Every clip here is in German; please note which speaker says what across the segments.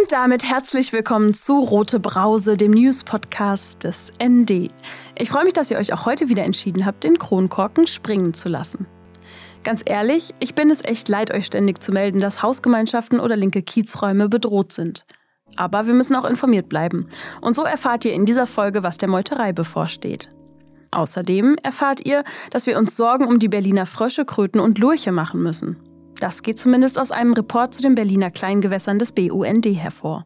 Speaker 1: Und damit herzlich willkommen zu Rote Brause, dem News-Podcast des ND. Ich freue mich, dass ihr euch auch heute wieder entschieden habt, den Kronkorken springen zu lassen. Ganz ehrlich, ich bin es echt leid, euch ständig zu melden, dass Hausgemeinschaften oder linke Kiezräume bedroht sind. Aber wir müssen auch informiert bleiben. Und so erfahrt ihr in dieser Folge, was der Meuterei bevorsteht. Außerdem erfahrt ihr, dass wir uns Sorgen um die Berliner Frösche, Kröten und Lurche machen müssen. Das geht zumindest aus einem Report zu den Berliner Kleingewässern des BUND hervor.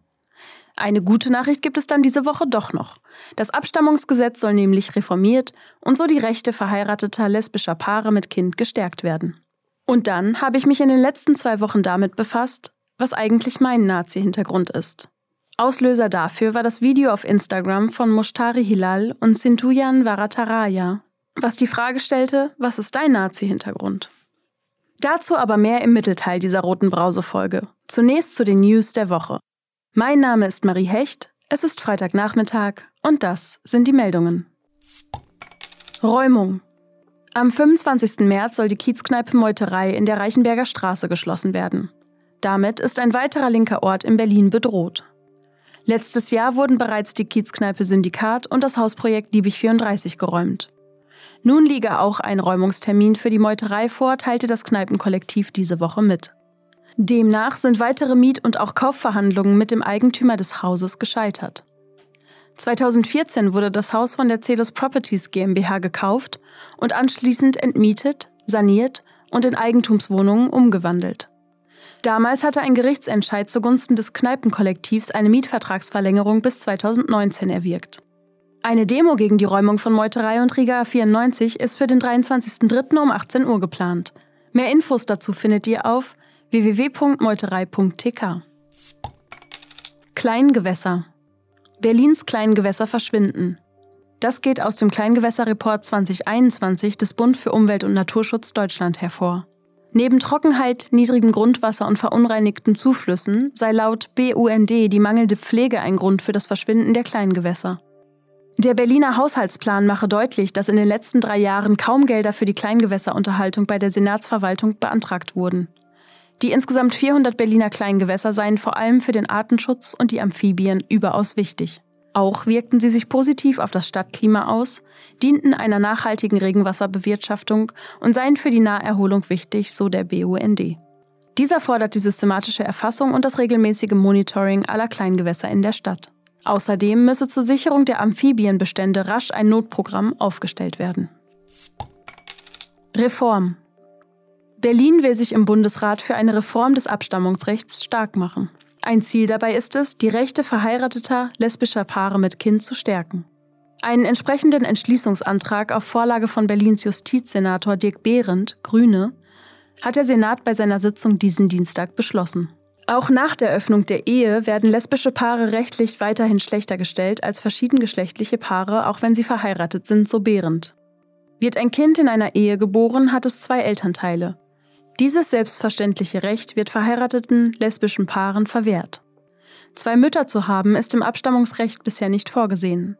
Speaker 1: Eine gute Nachricht gibt es dann diese Woche doch noch. Das Abstammungsgesetz soll nämlich reformiert und so die Rechte verheirateter lesbischer Paare mit Kind gestärkt werden. Und dann habe ich mich in den letzten zwei Wochen damit befasst, was eigentlich mein Nazi-Hintergrund ist. Auslöser dafür war das Video auf Instagram von Mushtari Hilal und Sintuyan Varataraya, was die Frage stellte, was ist dein Nazi-Hintergrund? Dazu aber mehr im Mittelteil dieser roten Brause-Folge. Zunächst zu den News der Woche. Mein Name ist Marie Hecht, es ist Freitagnachmittag und das sind die Meldungen. Räumung. Am 25. März soll die Kiezkneipe Meuterei in der Reichenberger Straße geschlossen werden. Damit ist ein weiterer linker Ort in Berlin bedroht. Letztes Jahr wurden bereits die Kiezkneipe Syndikat und das Hausprojekt Liebig 34 geräumt. Nun liege auch ein Räumungstermin für die Meuterei vor, teilte das Kneipenkollektiv diese Woche mit. Demnach sind weitere Miet- und auch Kaufverhandlungen mit dem Eigentümer des Hauses gescheitert. 2014 wurde das Haus von der Celos Properties GmbH gekauft und anschließend entmietet, saniert und in Eigentumswohnungen umgewandelt. Damals hatte ein Gerichtsentscheid zugunsten des Kneipenkollektivs eine Mietvertragsverlängerung bis 2019 erwirkt. Eine Demo gegen die Räumung von Meuterei und Riga 94 ist für den 23.03. um 18 Uhr geplant. Mehr Infos dazu findet ihr auf www.meuterei.tk. Kleingewässer. Berlins Kleingewässer verschwinden. Das geht aus dem Kleingewässerreport 2021 des Bund für Umwelt und Naturschutz Deutschland hervor. Neben Trockenheit, niedrigem Grundwasser und verunreinigten Zuflüssen sei laut BUND die mangelnde Pflege ein Grund für das Verschwinden der Kleingewässer. Der Berliner Haushaltsplan mache deutlich, dass in den letzten drei Jahren kaum Gelder für die Kleingewässerunterhaltung bei der Senatsverwaltung beantragt wurden. Die insgesamt 400 Berliner Kleingewässer seien vor allem für den Artenschutz und die Amphibien überaus wichtig. Auch wirkten sie sich positiv auf das Stadtklima aus, dienten einer nachhaltigen Regenwasserbewirtschaftung und seien für die Naherholung wichtig, so der BUND. Dieser fordert die systematische Erfassung und das regelmäßige Monitoring aller Kleingewässer in der Stadt. Außerdem müsse zur Sicherung der Amphibienbestände rasch ein Notprogramm aufgestellt werden. Reform. Berlin will sich im Bundesrat für eine Reform des Abstammungsrechts stark machen. Ein Ziel dabei ist es, die Rechte verheirateter lesbischer Paare mit Kind zu stärken. Einen entsprechenden Entschließungsantrag auf Vorlage von Berlins Justizsenator Dirk Behrendt, Grüne, hat der Senat bei seiner Sitzung diesen Dienstag beschlossen. Auch nach der Öffnung der Ehe werden lesbische Paare rechtlich weiterhin schlechter gestellt als verschiedengeschlechtliche Paare, auch wenn sie verheiratet sind, so Behrend. Wird ein Kind in einer Ehe geboren, hat es zwei Elternteile. Dieses selbstverständliche Recht wird verheirateten lesbischen Paaren verwehrt. Zwei Mütter zu haben, ist im Abstammungsrecht bisher nicht vorgesehen.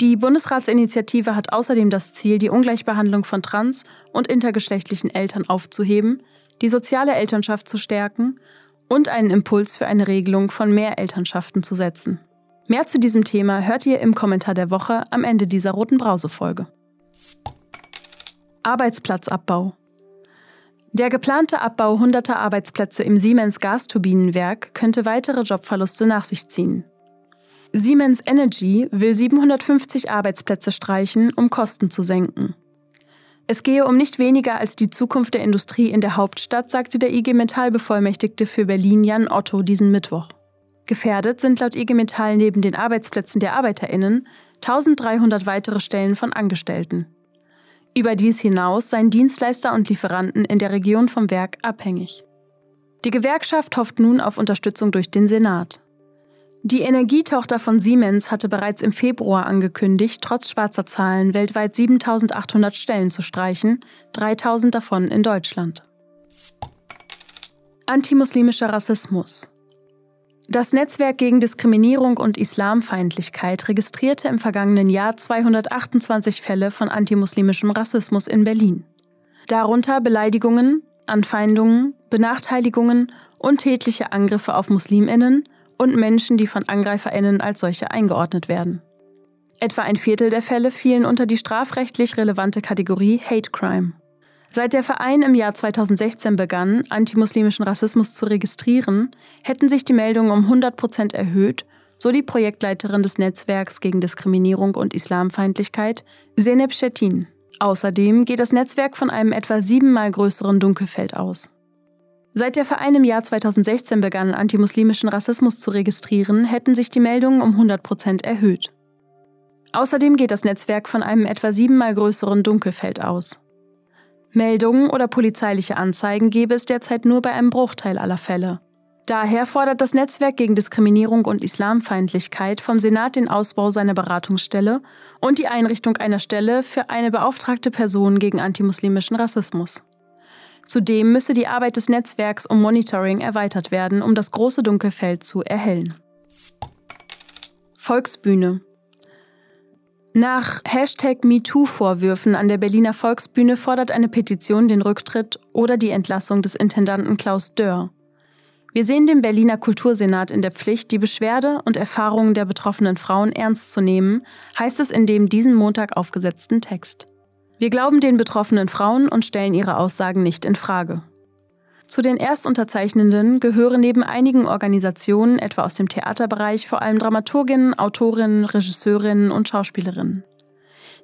Speaker 1: Die Bundesratsinitiative hat außerdem das Ziel, die Ungleichbehandlung von trans- und intergeschlechtlichen Eltern aufzuheben, die soziale Elternschaft zu stärken und einen Impuls für eine Regelung von mehr Elternschaften zu setzen. Mehr zu diesem Thema hört ihr im Kommentar der Woche am Ende dieser roten Brause-Folge. Arbeitsplatzabbau. Der geplante Abbau hunderter Arbeitsplätze im Siemens Gasturbinenwerk könnte weitere Jobverluste nach sich ziehen. Siemens Energy will 750 Arbeitsplätze streichen, um Kosten zu senken. Es gehe um nicht weniger als die Zukunft der Industrie in der Hauptstadt, sagte der IG Metall-Bevollmächtigte für Berlin Jan Otto diesen Mittwoch. Gefährdet sind laut IG Metall neben den Arbeitsplätzen der ArbeiterInnen 1300 weitere Stellen von Angestellten. Über dies hinaus seien Dienstleister und Lieferanten in der Region vom Werk abhängig. Die Gewerkschaft hofft nun auf Unterstützung durch den Senat. Die Energietochter von Siemens hatte bereits im Februar angekündigt, trotz schwarzer Zahlen weltweit 7800 Stellen zu streichen, 3000 davon in Deutschland. Antimuslimischer Rassismus. Das Netzwerk gegen Diskriminierung und Islamfeindlichkeit registrierte im vergangenen Jahr 228 Fälle von antimuslimischem Rassismus in Berlin. Darunter Beleidigungen, Anfeindungen, Benachteiligungen und tätliche Angriffe auf Musliminnen und Menschen, die von Angreiferinnen als solche eingeordnet werden. Etwa ein Viertel der Fälle fielen unter die strafrechtlich relevante Kategorie Hate Crime. Seit der Verein im Jahr 2016 begann, antimuslimischen Rassismus zu registrieren, hätten sich die Meldungen um 100 Prozent erhöht, so die Projektleiterin des Netzwerks gegen Diskriminierung und Islamfeindlichkeit, Zeynep Stettin. Außerdem geht das Netzwerk von einem etwa siebenmal größeren Dunkelfeld aus. Seit der Verein im Jahr 2016 begann, antimuslimischen Rassismus zu registrieren, hätten sich die Meldungen um 100 Prozent erhöht. Außerdem geht das Netzwerk von einem etwa siebenmal größeren Dunkelfeld aus. Meldungen oder polizeiliche Anzeigen gäbe es derzeit nur bei einem Bruchteil aller Fälle. Daher fordert das Netzwerk gegen Diskriminierung und Islamfeindlichkeit vom Senat den Ausbau seiner Beratungsstelle und die Einrichtung einer Stelle für eine beauftragte Person gegen antimuslimischen Rassismus. Zudem müsse die Arbeit des Netzwerks um Monitoring erweitert werden, um das große Dunkelfeld zu erhellen. Volksbühne nach Hashtag MeToo-Vorwürfen an der Berliner Volksbühne fordert eine Petition den Rücktritt oder die Entlassung des Intendanten Klaus Dörr. Wir sehen den Berliner Kultursenat in der Pflicht, die Beschwerde und Erfahrungen der betroffenen Frauen ernst zu nehmen, heißt es in dem diesen Montag aufgesetzten Text. Wir glauben den betroffenen Frauen und stellen ihre Aussagen nicht in Frage. Zu den Erstunterzeichnenden gehören neben einigen Organisationen, etwa aus dem Theaterbereich, vor allem Dramaturginnen, Autorinnen, Regisseurinnen und Schauspielerinnen.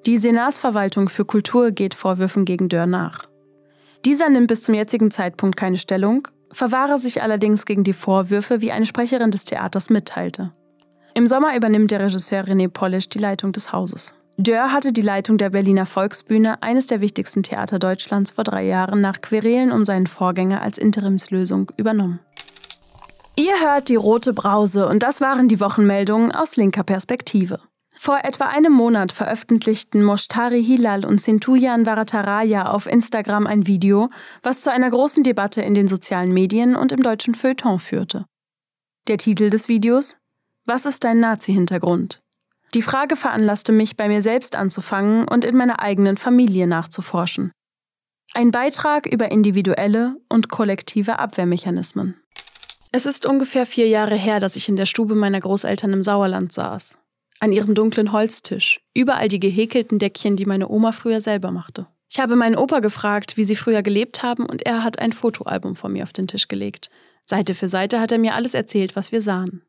Speaker 1: Die Senatsverwaltung für Kultur geht Vorwürfen gegen Dörr nach. Dieser nimmt bis zum jetzigen Zeitpunkt keine Stellung, verwahre sich allerdings gegen die Vorwürfe, wie eine Sprecherin des Theaters mitteilte. Im Sommer übernimmt der Regisseur René Polisch die Leitung des Hauses. Dörr hatte die Leitung der Berliner Volksbühne, eines der wichtigsten Theater Deutschlands, vor drei Jahren nach Querelen um seinen Vorgänger als Interimslösung übernommen. Ihr hört die rote Brause und das waren die Wochenmeldungen aus linker Perspektive. Vor etwa einem Monat veröffentlichten Moshtari Hilal und Sintujan Varataraya auf Instagram ein Video, was zu einer großen Debatte in den sozialen Medien und im deutschen Feuilleton führte. Der Titel des Videos Was ist dein Nazi-Hintergrund? Die Frage veranlasste mich, bei mir selbst anzufangen und in meiner eigenen Familie nachzuforschen. Ein Beitrag über individuelle und kollektive Abwehrmechanismen. Es ist ungefähr vier Jahre her, dass ich in der Stube meiner Großeltern im Sauerland saß. An ihrem dunklen Holztisch, überall die gehäkelten Deckchen, die meine Oma früher selber machte. Ich habe meinen Opa gefragt, wie sie früher gelebt haben, und er hat ein Fotoalbum vor mir auf den Tisch gelegt. Seite für Seite hat er mir alles erzählt, was wir sahen.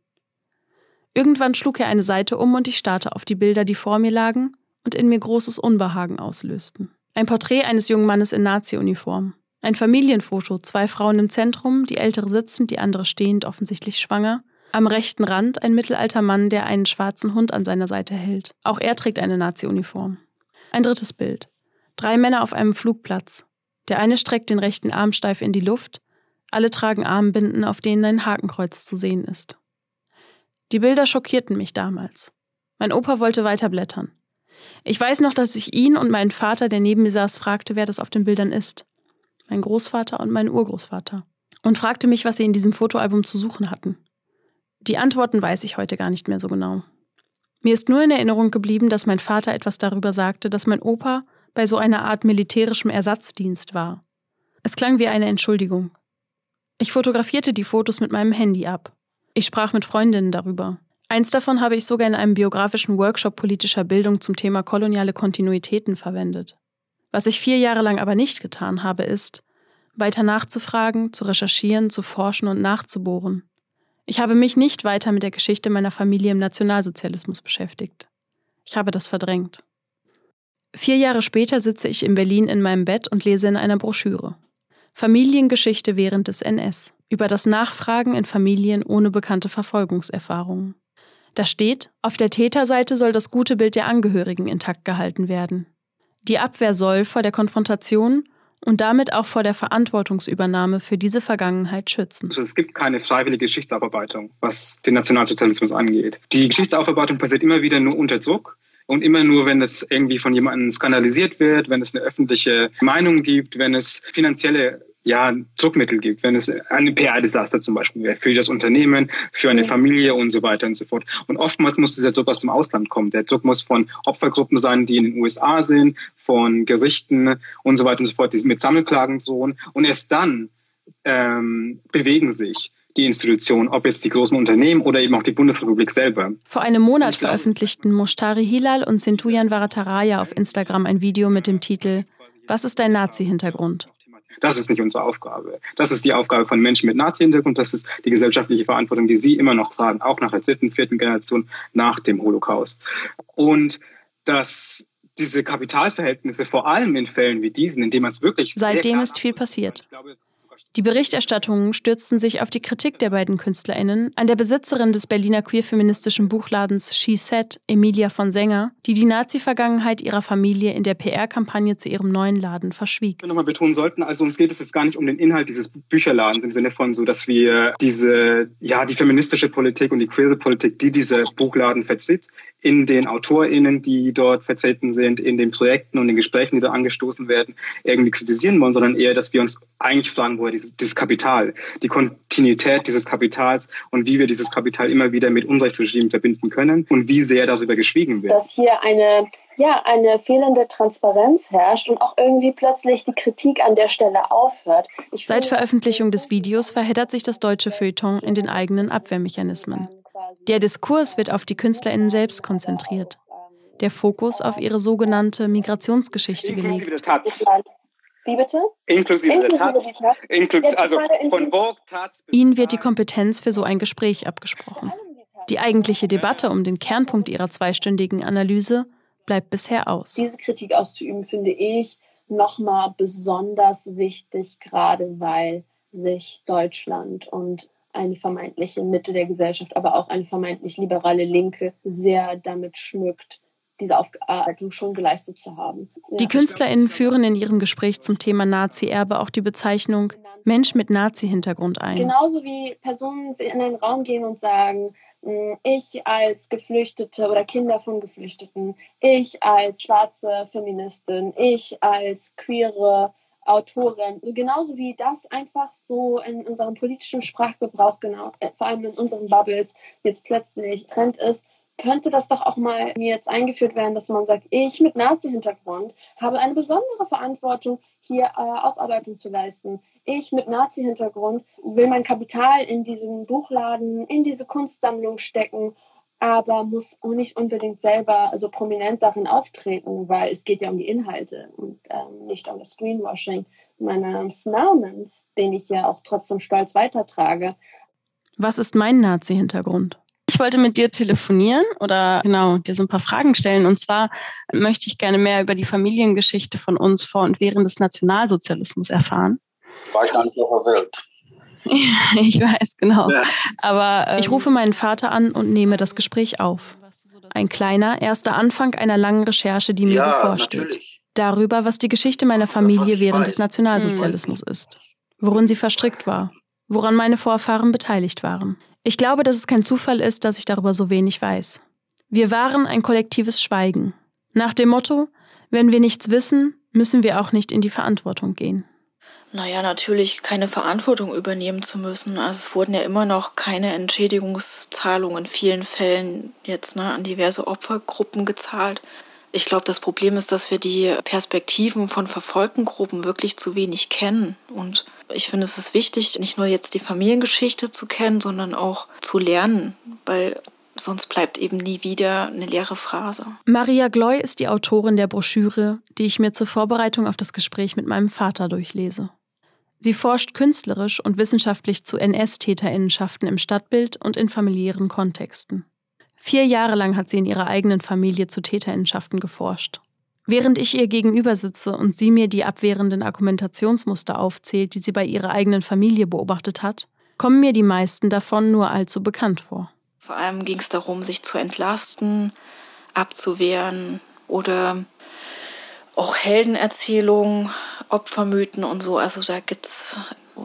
Speaker 1: Irgendwann schlug er eine Seite um und ich starrte auf die Bilder, die vor mir lagen und in mir großes Unbehagen auslösten. Ein Porträt eines jungen Mannes in Nazi-Uniform. Ein Familienfoto, zwei Frauen im Zentrum, die ältere sitzend, die andere stehend, offensichtlich schwanger. Am rechten Rand ein mittelalter Mann, der einen schwarzen Hund an seiner Seite hält. Auch er trägt eine Nazi-Uniform. Ein drittes Bild. Drei Männer auf einem Flugplatz. Der eine streckt den rechten Arm steif in die Luft. Alle tragen Armbinden, auf denen ein Hakenkreuz zu sehen ist. Die Bilder schockierten mich damals. Mein Opa wollte weiterblättern. Ich weiß noch, dass ich ihn und meinen Vater, der neben mir saß, fragte, wer das auf den Bildern ist. Mein Großvater und mein Urgroßvater. Und fragte mich, was sie in diesem Fotoalbum zu suchen hatten. Die Antworten weiß ich heute gar nicht mehr so genau. Mir ist nur in Erinnerung geblieben, dass mein Vater etwas darüber sagte, dass mein Opa bei so einer Art militärischem Ersatzdienst war. Es klang wie eine Entschuldigung. Ich fotografierte die Fotos mit meinem Handy ab. Ich sprach mit Freundinnen darüber. Eins davon habe ich sogar in einem biografischen Workshop politischer Bildung zum Thema koloniale Kontinuitäten verwendet. Was ich vier Jahre lang aber nicht getan habe, ist, weiter nachzufragen, zu recherchieren, zu forschen und nachzubohren. Ich habe mich nicht weiter mit der Geschichte meiner Familie im Nationalsozialismus beschäftigt. Ich habe das verdrängt. Vier Jahre später sitze ich in Berlin in meinem Bett und lese in einer Broschüre. Familiengeschichte während des NS über das Nachfragen in Familien ohne bekannte Verfolgungserfahrungen. Da steht, auf der Täterseite soll das gute Bild der Angehörigen intakt gehalten werden. Die Abwehr soll vor der Konfrontation und damit auch vor der Verantwortungsübernahme für diese Vergangenheit schützen.
Speaker 2: Es gibt keine freiwillige Geschichtsaufarbeitung, was den Nationalsozialismus angeht. Die Geschichtsaufarbeitung passiert immer wieder nur unter Druck. Und immer nur, wenn es irgendwie von jemandem skandalisiert wird, wenn es eine öffentliche Meinung gibt, wenn es finanzielle ja, Druckmittel gibt, wenn es ein PR-Desaster zum Beispiel wäre, für das Unternehmen, für eine Familie und so weiter und so fort. Und oftmals muss dieser Druck aus dem Ausland kommen. Der Druck muss von Opfergruppen sein, die in den USA sind, von Gerichten und so weiter und so fort, die mit Sammelklagen drohen. Und erst dann ähm, bewegen sich die Institution, ob jetzt die großen Unternehmen oder eben auch die Bundesrepublik selber.
Speaker 1: Vor einem Monat veröffentlichten Mushtari Hilal und Sintuyan Varataraya auf Instagram ein Video mit dem Titel Was ist dein Nazi-Hintergrund?
Speaker 2: Das ist nicht unsere Aufgabe. Das ist die Aufgabe von Menschen mit Nazi-Hintergrund. Das ist die gesellschaftliche Verantwortung, die sie immer noch tragen, auch nach der dritten, vierten Generation nach dem Holocaust. Und dass diese Kapitalverhältnisse vor allem in Fällen wie diesen, in denen man es wirklich
Speaker 1: seitdem ist viel passiert. Die Berichterstattungen stürzten sich auf die Kritik der beiden KünstlerInnen an der Besitzerin des Berliner queerfeministischen Buchladens She Said, Emilia von Sänger, die die Nazi-Vergangenheit ihrer Familie in der PR-Kampagne zu ihrem neuen Laden verschwieg.
Speaker 2: Wir nochmal betonen sollten, also uns geht es jetzt gar nicht um den Inhalt dieses Bücherladens im Sinne von so, dass wir diese, ja, die feministische Politik und die queere Politik, die dieser Buchladen vertritt, in den AutorInnen, die dort vertreten sind, in den Projekten und den Gesprächen, die da angestoßen werden, irgendwie kritisieren wollen, sondern eher, dass wir uns eigentlich fragen, woher dieses, dieses Kapital, die Kontinuität dieses Kapitals und wie wir dieses Kapital immer wieder mit Unrechtsregimen verbinden können und wie sehr darüber geschwiegen wird.
Speaker 3: Dass hier eine ja, eine fehlende Transparenz herrscht und auch irgendwie plötzlich die Kritik an der Stelle aufhört.
Speaker 1: Ich Seit Veröffentlichung des Videos verheddert sich das deutsche Feuilleton in den eigenen Abwehrmechanismen. Der Diskurs wird auf die KünstlerInnen selbst konzentriert. Der Fokus auf ihre sogenannte Migrationsgeschichte gelegt.
Speaker 3: Wie bitte?
Speaker 2: Inklusive, Inklusive der Taz. Inklusive, also von Vogue, Taz
Speaker 1: Ihnen wird die Kompetenz für so ein Gespräch abgesprochen. Die eigentliche Debatte um den Kernpunkt Ihrer zweistündigen Analyse bleibt bisher aus.
Speaker 3: Diese Kritik auszuüben, finde ich nochmal besonders wichtig, gerade weil sich Deutschland und eine vermeintliche Mitte der Gesellschaft, aber auch eine vermeintlich liberale Linke sehr damit schmückt, diese Aufarbeitung schon geleistet zu haben.
Speaker 1: Die KünstlerInnen führen in ihrem Gespräch zum Thema Nazi-Erbe auch die Bezeichnung Mensch mit Nazi-Hintergrund ein.
Speaker 3: Genauso wie Personen in den Raum gehen und sagen, hm, ich als Geflüchtete oder Kinder von Geflüchteten, ich als schwarze Feministin, ich als queere Autorin. So genauso wie das einfach so in unserem politischen Sprachgebrauch, genau, äh, vor allem in unseren Bubbles, jetzt plötzlich Trend ist, könnte das doch auch mal mir jetzt eingeführt werden, dass man sagt, ich mit Nazi-Hintergrund habe eine besondere Verantwortung, hier äh, Aufarbeitung zu leisten. Ich mit Nazi-Hintergrund will mein Kapital in diesen Buchladen, in diese Kunstsammlung stecken aber muss auch nicht unbedingt selber so prominent darin auftreten, weil es geht ja um die Inhalte und ähm, nicht um das Greenwashing meines Namens, den ich ja auch trotzdem stolz weitertrage.
Speaker 1: Was ist mein Nazi-Hintergrund? Ich wollte mit dir telefonieren oder genau dir so ein paar Fragen stellen. Und zwar möchte ich gerne mehr über die Familiengeschichte von uns vor und während des Nationalsozialismus erfahren.
Speaker 4: War ich gar nicht mehr
Speaker 1: ich weiß, genau. Ja. Aber ähm, ich rufe meinen Vater an und nehme das Gespräch auf. Ein kleiner, erster Anfang einer langen Recherche, die mir ja, bevorsteht. Natürlich. Darüber, was die Geschichte meiner Familie während weiß. des Nationalsozialismus hm. ist. Worin sie verstrickt war. Woran meine Vorfahren beteiligt waren. Ich glaube, dass es kein Zufall ist, dass ich darüber so wenig weiß. Wir waren ein kollektives Schweigen. Nach dem Motto, wenn wir nichts wissen, müssen wir auch nicht in die Verantwortung gehen
Speaker 5: naja, natürlich keine Verantwortung übernehmen zu müssen. Also es wurden ja immer noch keine Entschädigungszahlungen in vielen Fällen jetzt ne, an diverse Opfergruppen gezahlt. Ich glaube, das Problem ist, dass wir die Perspektiven von verfolgten Gruppen wirklich zu wenig kennen. Und ich finde, es ist wichtig, nicht nur jetzt die Familiengeschichte zu kennen, sondern auch zu lernen, weil sonst bleibt eben nie wieder eine leere Phrase.
Speaker 1: Maria Gloy ist die Autorin der Broschüre, die ich mir zur Vorbereitung auf das Gespräch mit meinem Vater durchlese. Sie forscht künstlerisch und wissenschaftlich zu NS-Täterinnenschaften im Stadtbild und in familiären Kontexten. Vier Jahre lang hat sie in ihrer eigenen Familie zu Täterinnenschaften geforscht. Während ich ihr gegenüber sitze und sie mir die abwehrenden Argumentationsmuster aufzählt, die sie bei ihrer eigenen Familie beobachtet hat, kommen mir die meisten davon nur allzu bekannt vor.
Speaker 5: Vor allem ging es darum, sich zu entlasten, abzuwehren oder auch Heldenerzählungen, Opfermythen und so. Also da gibt es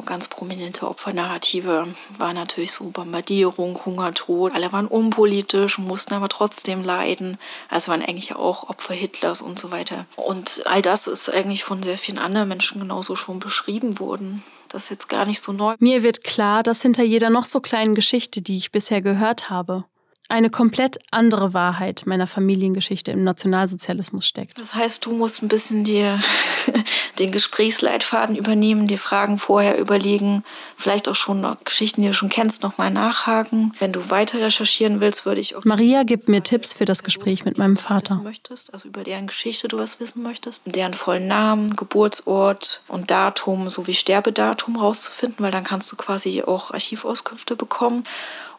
Speaker 5: ganz prominente Opfernarrative. War natürlich so Bombardierung, Hungertod. Alle waren unpolitisch, mussten aber trotzdem leiden. Also waren eigentlich auch Opfer Hitlers und so weiter. Und all das ist eigentlich von sehr vielen anderen Menschen genauso schon beschrieben worden. Das ist jetzt gar nicht so neu.
Speaker 1: Mir wird klar, dass hinter jeder noch so kleinen Geschichte, die ich bisher gehört habe, eine komplett andere Wahrheit meiner Familiengeschichte im Nationalsozialismus steckt.
Speaker 5: Das heißt, du musst ein bisschen dir den Gesprächsleitfaden übernehmen, dir Fragen vorher überlegen, vielleicht auch schon noch Geschichten, die du schon kennst, nochmal nachhaken. Wenn du weiter recherchieren willst, würde ich auch.
Speaker 1: Maria gibt mir Tipps für das Gespräch mit meinem Vater.
Speaker 5: Möchtest, also über deren Geschichte du was wissen möchtest, deren vollen Namen, Geburtsort und Datum sowie Sterbedatum rauszufinden, weil dann kannst du quasi auch Archivauskünfte bekommen.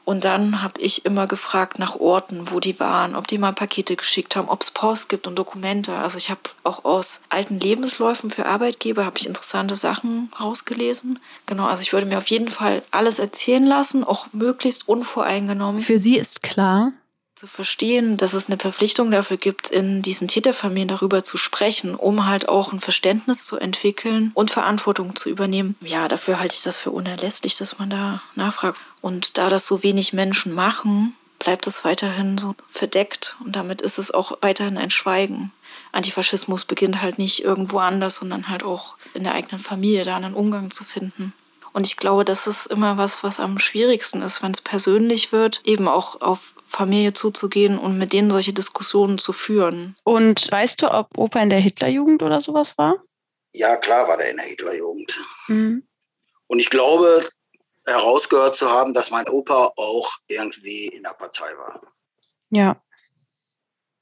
Speaker 5: Und dann habe ich immer gefragt nach Orten, wo die waren, ob die mal Pakete geschickt haben, ob es Post gibt und Dokumente. Also ich habe auch aus alten Lebensläufen für Arbeitgeber habe ich interessante Sachen rausgelesen. Genau, also ich würde mir auf jeden Fall alles erzählen lassen, auch möglichst unvoreingenommen.
Speaker 1: Für sie ist klar,
Speaker 5: zu verstehen, dass es eine Verpflichtung dafür gibt, in diesen Täterfamilien darüber zu sprechen, um halt auch ein Verständnis zu entwickeln und Verantwortung zu übernehmen. Ja, dafür halte ich das für unerlässlich, dass man da nachfragt. Und da das so wenig Menschen machen, bleibt es weiterhin so verdeckt und damit ist es auch weiterhin ein Schweigen. Antifaschismus beginnt halt nicht irgendwo anders, sondern halt auch in der eigenen Familie da einen Umgang zu finden. Und ich glaube, das ist immer was, was am schwierigsten ist, wenn es persönlich wird, eben auch auf Familie zuzugehen und mit denen solche Diskussionen zu führen.
Speaker 1: Und weißt du, ob Opa in der Hitlerjugend oder sowas war?
Speaker 4: Ja, klar war der in der Hitlerjugend. Mhm. Und ich glaube, herausgehört zu haben, dass mein Opa auch irgendwie in der Partei war.
Speaker 1: Ja.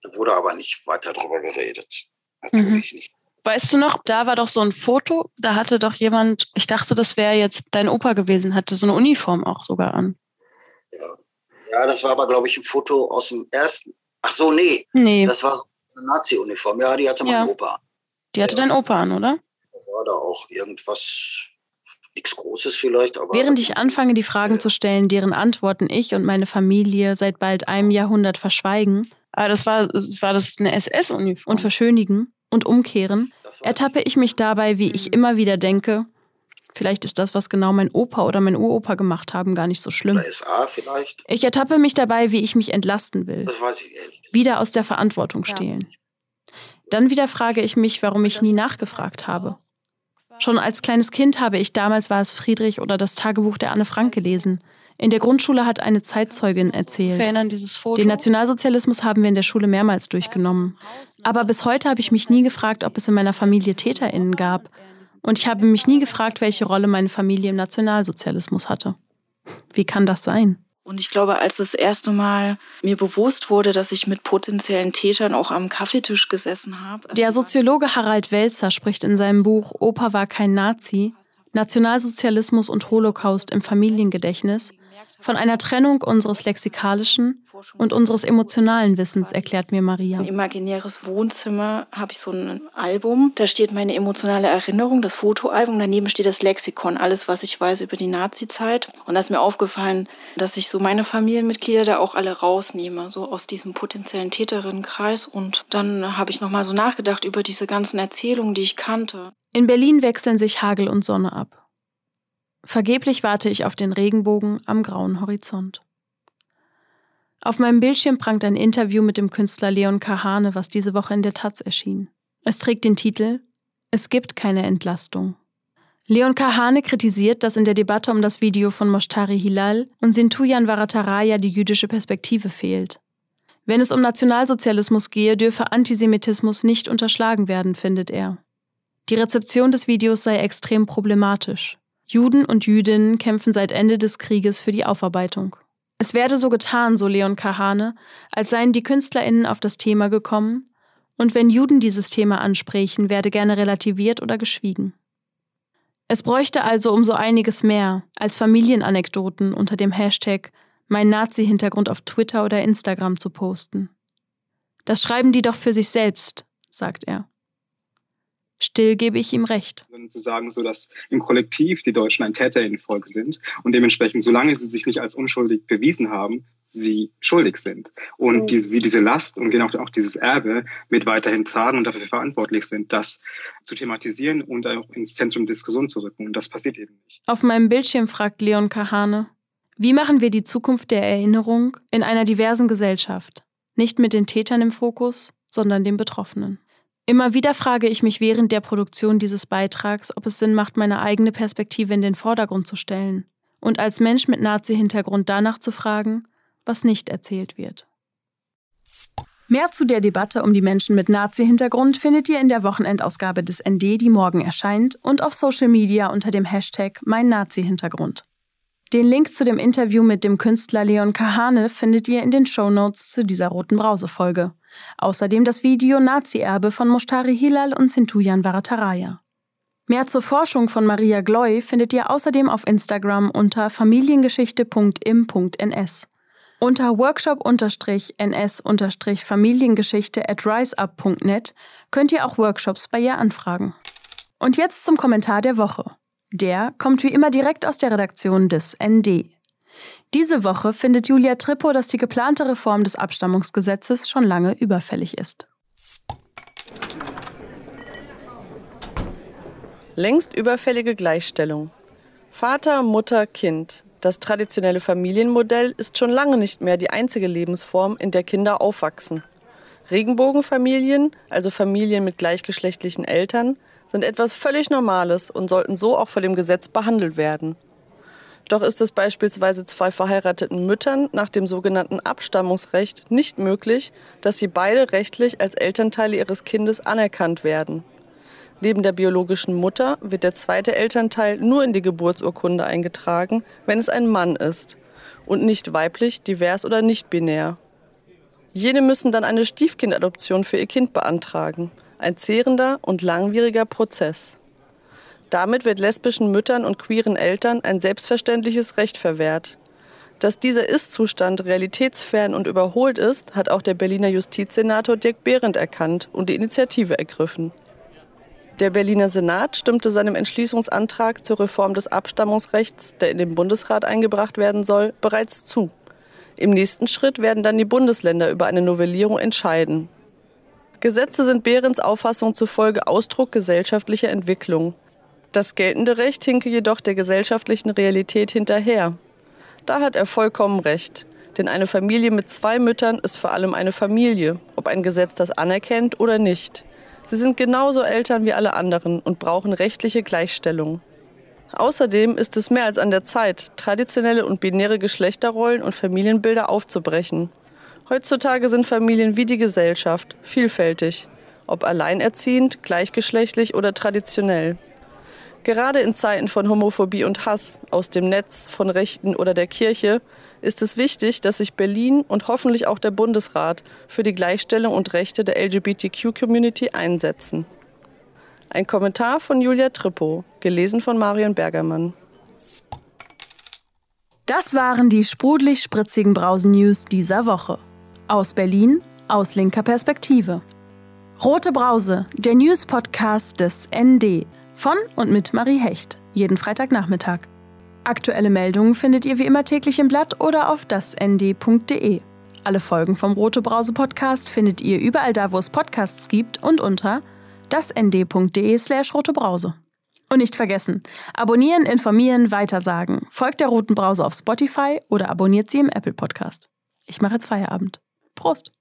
Speaker 4: Da wurde aber nicht weiter drüber geredet. Natürlich mhm. nicht.
Speaker 1: Weißt du noch, da war doch so ein Foto, da hatte doch jemand, ich dachte, das wäre jetzt dein Opa gewesen, hatte so eine Uniform auch sogar an.
Speaker 4: Ja, ja das war aber, glaube ich, ein Foto aus dem ersten. Ach so, nee.
Speaker 1: Nee.
Speaker 4: Das war eine Nazi-Uniform. Ja, die hatte mein ja. Opa an.
Speaker 1: Die hatte ja. dein Opa an, oder?
Speaker 4: War da auch irgendwas, nichts Großes vielleicht. Aber
Speaker 1: Während ich anfange, die Fragen ja. zu stellen, deren Antworten ich und meine Familie seit bald einem Jahrhundert verschweigen, aber ah, das war, war das eine SS-Uniform. Und verschönigen, und umkehren, ertappe ich mich dabei, wie ich immer wieder denke, vielleicht ist das, was genau mein Opa oder mein Uropa gemacht haben, gar nicht so schlimm. Ich ertappe mich dabei, wie ich mich entlasten will. Wieder aus der Verantwortung stehlen. Dann wieder frage ich mich, warum ich nie nachgefragt habe. Schon als kleines Kind habe ich damals war es Friedrich oder das Tagebuch der Anne Frank gelesen. In der Grundschule hat eine Zeitzeugin erzählt. Den Nationalsozialismus haben wir in der Schule mehrmals durchgenommen. Aber bis heute habe ich mich nie gefragt, ob es in meiner Familie TäterInnen gab. Und ich habe mich nie gefragt, welche Rolle meine Familie im Nationalsozialismus hatte. Wie kann das sein?
Speaker 5: Und ich glaube, als das erste Mal mir bewusst wurde, dass ich mit potenziellen Tätern auch am Kaffeetisch gesessen habe.
Speaker 1: Also der Soziologe Harald Welzer spricht in seinem Buch Opa war kein Nazi, Nationalsozialismus und Holocaust im Familiengedächtnis von einer Trennung unseres lexikalischen und unseres emotionalen Wissens, erklärt mir Maria.
Speaker 5: Im imaginäres Wohnzimmer habe ich so ein Album. Da steht meine emotionale Erinnerung, das Fotoalbum. Daneben steht das Lexikon, alles, was ich weiß über die Nazi-Zeit. Und da ist mir aufgefallen, dass ich so meine Familienmitglieder da auch alle rausnehme, so aus diesem potenziellen Täterinnenkreis. Und dann habe ich nochmal so nachgedacht über diese ganzen Erzählungen, die ich kannte.
Speaker 1: In Berlin wechseln sich Hagel und Sonne ab. Vergeblich warte ich auf den Regenbogen am grauen Horizont. Auf meinem Bildschirm prangt ein Interview mit dem Künstler Leon Kahane, was diese Woche in der Taz erschien. Es trägt den Titel Es gibt keine Entlastung. Leon Kahane kritisiert, dass in der Debatte um das Video von Moshtari Hilal und Sintuyan Varataraya die jüdische Perspektive fehlt. Wenn es um Nationalsozialismus gehe, dürfe Antisemitismus nicht unterschlagen werden, findet er. Die Rezeption des Videos sei extrem problematisch. Juden und Jüdinnen kämpfen seit Ende des Krieges für die Aufarbeitung. Es werde so getan, so Leon Kahane, als seien die KünstlerInnen auf das Thema gekommen, und wenn Juden dieses Thema ansprechen, werde gerne relativiert oder geschwiegen. Es bräuchte also um so einiges mehr als Familienanekdoten unter dem Hashtag mein Nazi-Hintergrund auf Twitter oder Instagram zu posten. Das schreiben die doch für sich selbst, sagt er. Still gebe ich ihm recht.
Speaker 2: Zu sagen, so dass im Kollektiv die Deutschen ein Täter in Folge sind und dementsprechend, solange sie sich nicht als unschuldig bewiesen haben, sie schuldig sind und mhm. die, sie diese Last und genau auch dieses Erbe mit weiterhin tragen und dafür verantwortlich sind, das zu thematisieren und auch ins Zentrum der Diskussion zu rücken. Und das passiert eben nicht.
Speaker 1: Auf meinem Bildschirm fragt Leon Kahane, wie machen wir die Zukunft der Erinnerung in einer diversen Gesellschaft? Nicht mit den Tätern im Fokus, sondern den Betroffenen. Immer wieder frage ich mich während der Produktion dieses Beitrags, ob es Sinn macht, meine eigene Perspektive in den Vordergrund zu stellen und als Mensch mit Nazi-Hintergrund danach zu fragen, was nicht erzählt wird. Mehr zu der Debatte um die Menschen mit Nazi-Hintergrund findet ihr in der Wochenendausgabe des ND, die morgen erscheint, und auf Social Media unter dem Hashtag Mein Nazi-Hintergrund. Den Link zu dem Interview mit dem Künstler Leon Kahane findet ihr in den Show Notes zu dieser Roten Brause-Folge. Außerdem das Video Nazi-Erbe von Mushtari Hilal und Sintujan Varataraya. Mehr zur Forschung von Maria Gloy findet ihr außerdem auf Instagram unter familiengeschichte.im.ns. Unter workshop-ns-familiengeschichte at riseup.net könnt ihr auch Workshops bei ihr anfragen. Und jetzt zum Kommentar der Woche. Der kommt wie immer direkt aus der Redaktion des ND. Diese Woche findet Julia Trippo, dass die geplante Reform des Abstammungsgesetzes schon lange überfällig ist.
Speaker 6: Längst überfällige Gleichstellung. Vater, Mutter, Kind. Das traditionelle Familienmodell ist schon lange nicht mehr die einzige Lebensform, in der Kinder aufwachsen. Regenbogenfamilien, also Familien mit gleichgeschlechtlichen Eltern, sind etwas völlig Normales und sollten so auch vor dem Gesetz behandelt werden. Doch ist es beispielsweise zwei verheirateten Müttern nach dem sogenannten Abstammungsrecht nicht möglich, dass sie beide rechtlich als Elternteile ihres Kindes anerkannt werden. Neben der biologischen Mutter wird der zweite Elternteil nur in die Geburtsurkunde eingetragen, wenn es ein Mann ist und nicht weiblich, divers oder nicht binär. Jene müssen dann eine Stiefkindadoption für ihr Kind beantragen. Ein zehrender und langwieriger Prozess. Damit wird lesbischen Müttern und queeren Eltern ein selbstverständliches Recht verwehrt. Dass dieser Ist-Zustand realitätsfern und überholt ist, hat auch der Berliner Justizsenator Dirk Behrendt erkannt und die Initiative ergriffen. Der Berliner Senat stimmte seinem Entschließungsantrag zur Reform des Abstammungsrechts, der in den Bundesrat eingebracht werden soll, bereits zu. Im nächsten Schritt werden dann die Bundesländer über eine Novellierung entscheiden. Gesetze sind Behrens Auffassung zufolge Ausdruck gesellschaftlicher Entwicklung. Das geltende Recht hinke jedoch der gesellschaftlichen Realität hinterher. Da hat er vollkommen recht. Denn eine Familie mit zwei Müttern ist vor allem eine Familie, ob ein Gesetz das anerkennt oder nicht. Sie sind genauso Eltern wie alle anderen und brauchen rechtliche Gleichstellung. Außerdem ist es mehr als an der Zeit, traditionelle und binäre Geschlechterrollen und Familienbilder aufzubrechen. Heutzutage sind Familien wie die Gesellschaft vielfältig, ob alleinerziehend, gleichgeschlechtlich oder traditionell. Gerade in Zeiten von Homophobie und Hass aus dem Netz, von Rechten oder der Kirche ist es wichtig, dass sich Berlin und hoffentlich auch der Bundesrat für die Gleichstellung und Rechte der LGBTQ-Community einsetzen. Ein Kommentar von Julia Trippo, gelesen von Marion Bergermann.
Speaker 1: Das waren die sprudelig-spritzigen Brausen-News dieser Woche. Aus Berlin, aus linker Perspektive. Rote Brause, der News-Podcast des ND von und mit Marie Hecht. Jeden Freitagnachmittag. Aktuelle Meldungen findet ihr wie immer täglich im Blatt oder auf dasnd.de. Alle Folgen vom Rote Brause Podcast findet ihr überall da, wo es Podcasts gibt und unter dasnd.de/slash rotebrause. Und nicht vergessen, abonnieren, informieren, weitersagen. Folgt der Roten Brause auf Spotify oder abonniert sie im Apple Podcast. Ich mache jetzt Feierabend. Prost!